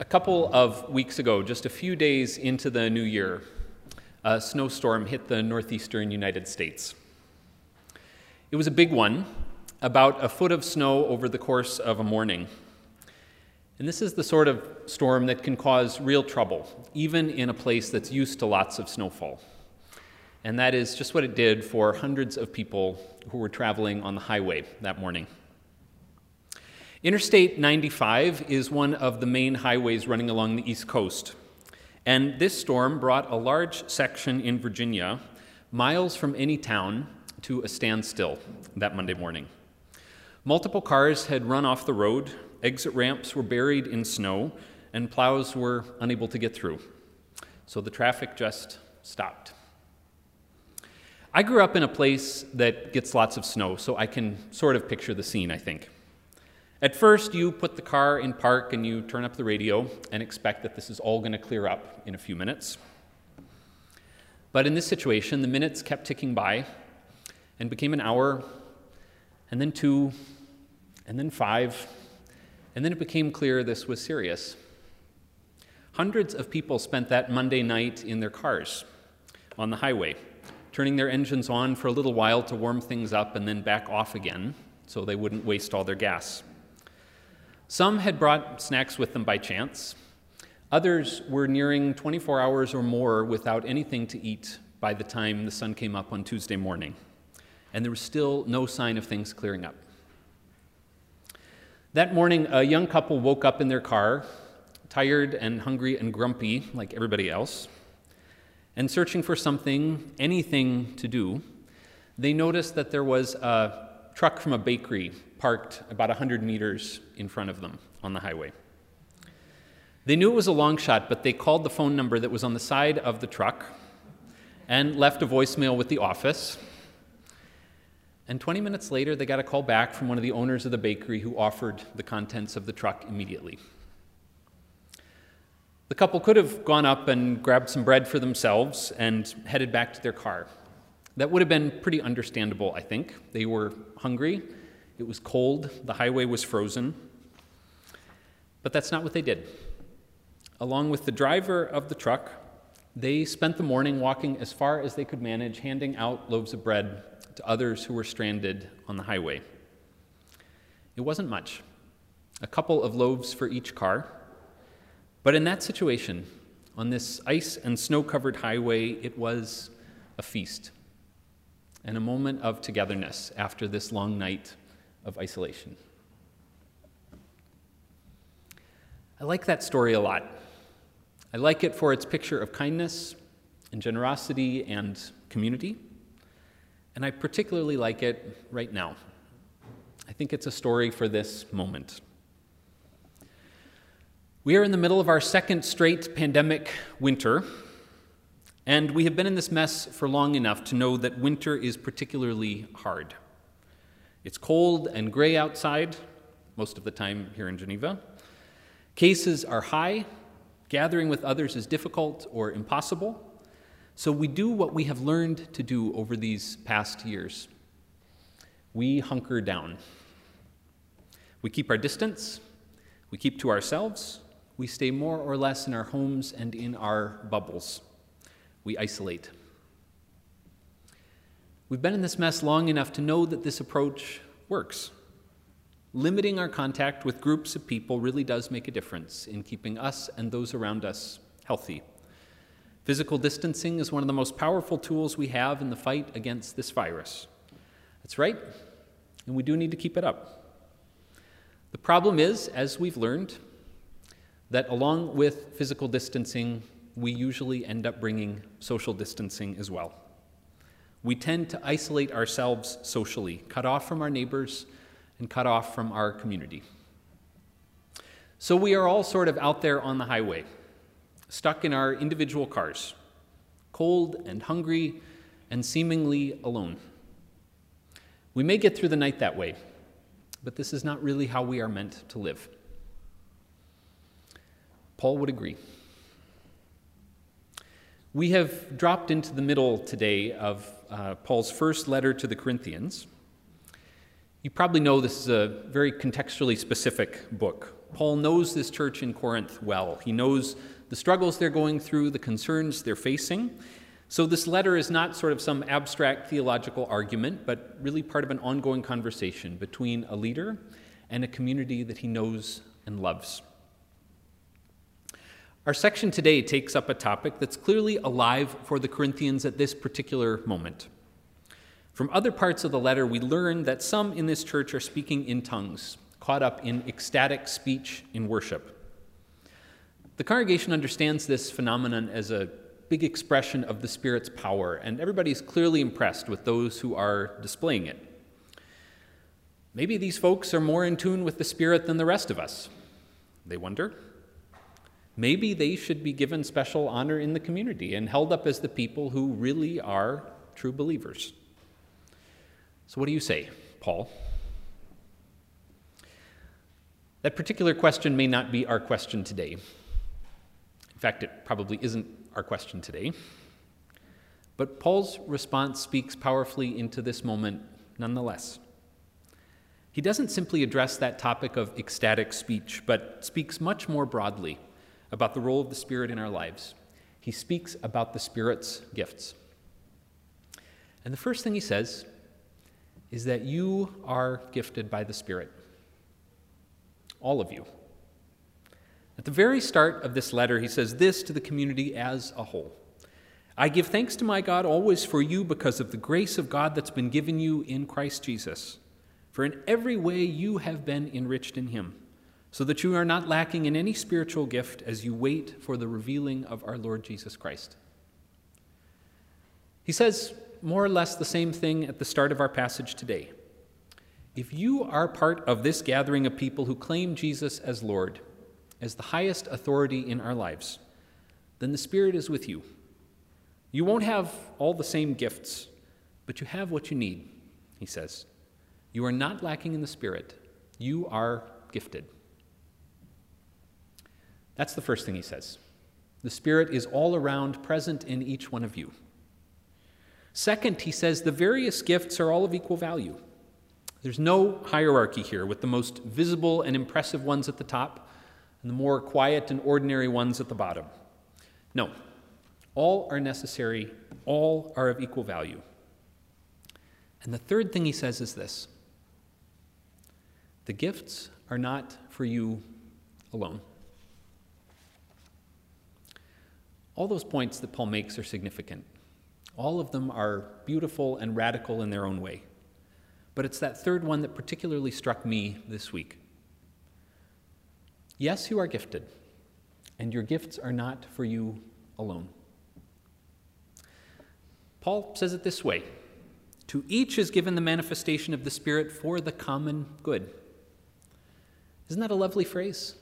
A couple of weeks ago, just a few days into the new year, a snowstorm hit the northeastern United States. It was a big one, about a foot of snow over the course of a morning. And this is the sort of storm that can cause real trouble, even in a place that's used to lots of snowfall. And that is just what it did for hundreds of people who were traveling on the highway that morning. Interstate 95 is one of the main highways running along the East Coast. And this storm brought a large section in Virginia, miles from any town, to a standstill that Monday morning. Multiple cars had run off the road, exit ramps were buried in snow, and plows were unable to get through. So the traffic just stopped. I grew up in a place that gets lots of snow, so I can sort of picture the scene, I think. At first, you put the car in park and you turn up the radio and expect that this is all going to clear up in a few minutes. But in this situation, the minutes kept ticking by and became an hour, and then two, and then five, and then it became clear this was serious. Hundreds of people spent that Monday night in their cars on the highway, turning their engines on for a little while to warm things up and then back off again so they wouldn't waste all their gas. Some had brought snacks with them by chance. Others were nearing 24 hours or more without anything to eat by the time the sun came up on Tuesday morning. And there was still no sign of things clearing up. That morning, a young couple woke up in their car, tired and hungry and grumpy like everybody else, and searching for something, anything to do. They noticed that there was a truck from a bakery parked about 100 meters in front of them on the highway. They knew it was a long shot, but they called the phone number that was on the side of the truck and left a voicemail with the office. And 20 minutes later, they got a call back from one of the owners of the bakery who offered the contents of the truck immediately. The couple could have gone up and grabbed some bread for themselves and headed back to their car. That would have been pretty understandable, I think. They were hungry it was cold, the highway was frozen. But that's not what they did. Along with the driver of the truck, they spent the morning walking as far as they could manage, handing out loaves of bread to others who were stranded on the highway. It wasn't much, a couple of loaves for each car. But in that situation, on this ice and snow covered highway, it was a feast and a moment of togetherness after this long night of isolation. I like that story a lot. I like it for its picture of kindness and generosity and community. And I particularly like it right now. I think it's a story for this moment. We are in the middle of our second straight pandemic winter, and we have been in this mess for long enough to know that winter is particularly hard. It's cold and gray outside, most of the time here in Geneva. Cases are high. Gathering with others is difficult or impossible. So we do what we have learned to do over these past years we hunker down. We keep our distance, we keep to ourselves, we stay more or less in our homes and in our bubbles. We isolate. We've been in this mess long enough to know that this approach works. Limiting our contact with groups of people really does make a difference in keeping us and those around us healthy. Physical distancing is one of the most powerful tools we have in the fight against this virus. That's right, and we do need to keep it up. The problem is, as we've learned, that along with physical distancing, we usually end up bringing social distancing as well we tend to isolate ourselves socially, cut off from our neighbors and cut off from our community. So we are all sort of out there on the highway, stuck in our individual cars, cold and hungry and seemingly alone. We may get through the night that way, but this is not really how we are meant to live. Paul would agree. We have dropped into the middle today of uh, Paul's first letter to the Corinthians. You probably know this is a very contextually specific book. Paul knows this church in Corinth well. He knows the struggles they're going through, the concerns they're facing. So, this letter is not sort of some abstract theological argument, but really part of an ongoing conversation between a leader and a community that he knows and loves. Our section today takes up a topic that's clearly alive for the Corinthians at this particular moment. From other parts of the letter, we learn that some in this church are speaking in tongues, caught up in ecstatic speech in worship. The congregation understands this phenomenon as a big expression of the Spirit's power, and everybody's clearly impressed with those who are displaying it. Maybe these folks are more in tune with the Spirit than the rest of us. They wonder. Maybe they should be given special honor in the community and held up as the people who really are true believers. So, what do you say, Paul? That particular question may not be our question today. In fact, it probably isn't our question today. But Paul's response speaks powerfully into this moment nonetheless. He doesn't simply address that topic of ecstatic speech, but speaks much more broadly about the role of the Spirit in our lives. He speaks about the Spirit's gifts. And the first thing he says is that you are gifted by the Spirit. All of you. At the very start of this letter, he says this to the community as a whole I give thanks to my God always for you because of the grace of God that's been given you in Christ Jesus. For in every way you have been enriched in him, so that you are not lacking in any spiritual gift as you wait for the revealing of our Lord Jesus Christ. He says more or less the same thing at the start of our passage today. If you are part of this gathering of people who claim Jesus as Lord, as the highest authority in our lives, then the Spirit is with you. You won't have all the same gifts, but you have what you need, he says. You are not lacking in the Spirit, you are gifted. That's the first thing he says. The Spirit is all around, present in each one of you. Second, he says the various gifts are all of equal value. There's no hierarchy here, with the most visible and impressive ones at the top and the more quiet and ordinary ones at the bottom. No, all are necessary, all are of equal value. And the third thing he says is this the gifts are not for you alone. All those points that Paul makes are significant. All of them are beautiful and radical in their own way. But it's that third one that particularly struck me this week. Yes, you are gifted, and your gifts are not for you alone. Paul says it this way To each is given the manifestation of the Spirit for the common good. Isn't that a lovely phrase?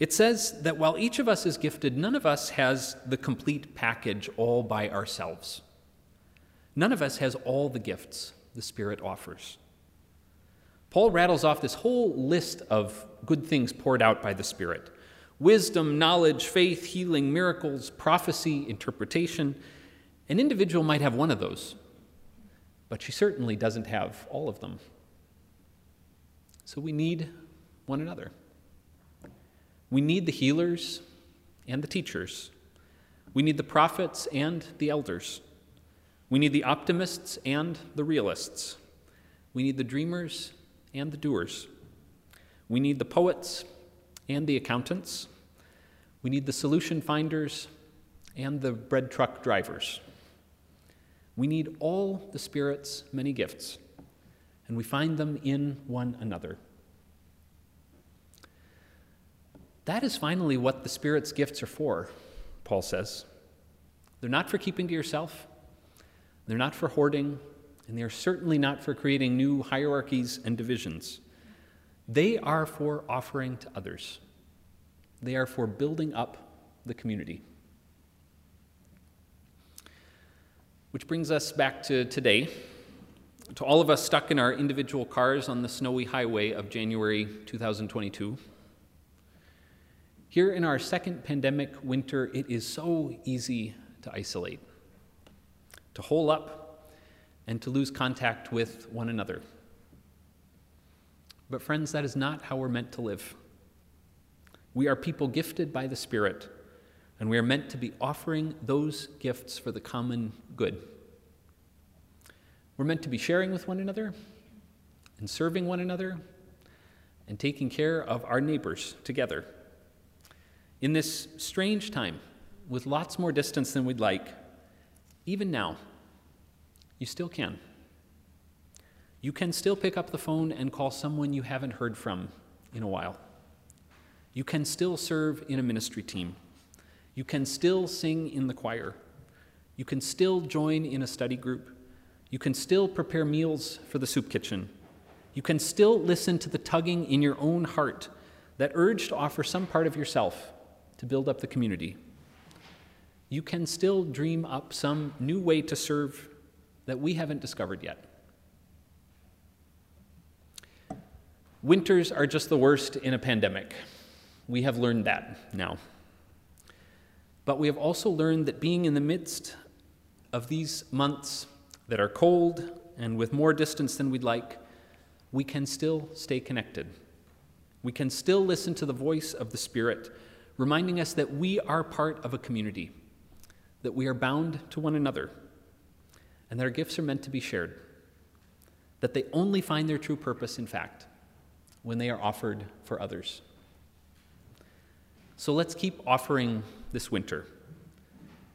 It says that while each of us is gifted, none of us has the complete package all by ourselves. None of us has all the gifts the Spirit offers. Paul rattles off this whole list of good things poured out by the Spirit wisdom, knowledge, faith, healing, miracles, prophecy, interpretation. An individual might have one of those, but she certainly doesn't have all of them. So we need one another. We need the healers and the teachers. We need the prophets and the elders. We need the optimists and the realists. We need the dreamers and the doers. We need the poets and the accountants. We need the solution finders and the bread truck drivers. We need all the Spirit's many gifts, and we find them in one another. That is finally what the Spirit's gifts are for, Paul says. They're not for keeping to yourself, they're not for hoarding, and they are certainly not for creating new hierarchies and divisions. They are for offering to others, they are for building up the community. Which brings us back to today, to all of us stuck in our individual cars on the snowy highway of January 2022. Here in our second pandemic winter, it is so easy to isolate, to hole up and to lose contact with one another. But, friends, that is not how we're meant to live. We are people gifted by the Spirit, and we are meant to be offering those gifts for the common good. We're meant to be sharing with one another and serving one another and taking care of our neighbors together. In this strange time, with lots more distance than we'd like, even now, you still can. You can still pick up the phone and call someone you haven't heard from in a while. You can still serve in a ministry team. You can still sing in the choir. You can still join in a study group. You can still prepare meals for the soup kitchen. You can still listen to the tugging in your own heart that urge to offer some part of yourself to build up the community. You can still dream up some new way to serve that we haven't discovered yet. Winters are just the worst in a pandemic. We have learned that now. But we have also learned that being in the midst of these months that are cold and with more distance than we'd like, we can still stay connected. We can still listen to the voice of the Spirit, reminding us that we are part of a community, that we are bound to one another, and that our gifts are meant to be shared, that they only find their true purpose, in fact, when they are offered for others. So let's keep offering this winter,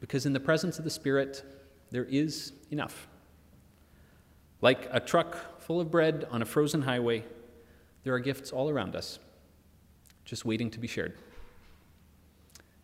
because in the presence of the Spirit, there is enough. Like a truck full of bread on a frozen highway, there are gifts all around us, just waiting to be shared.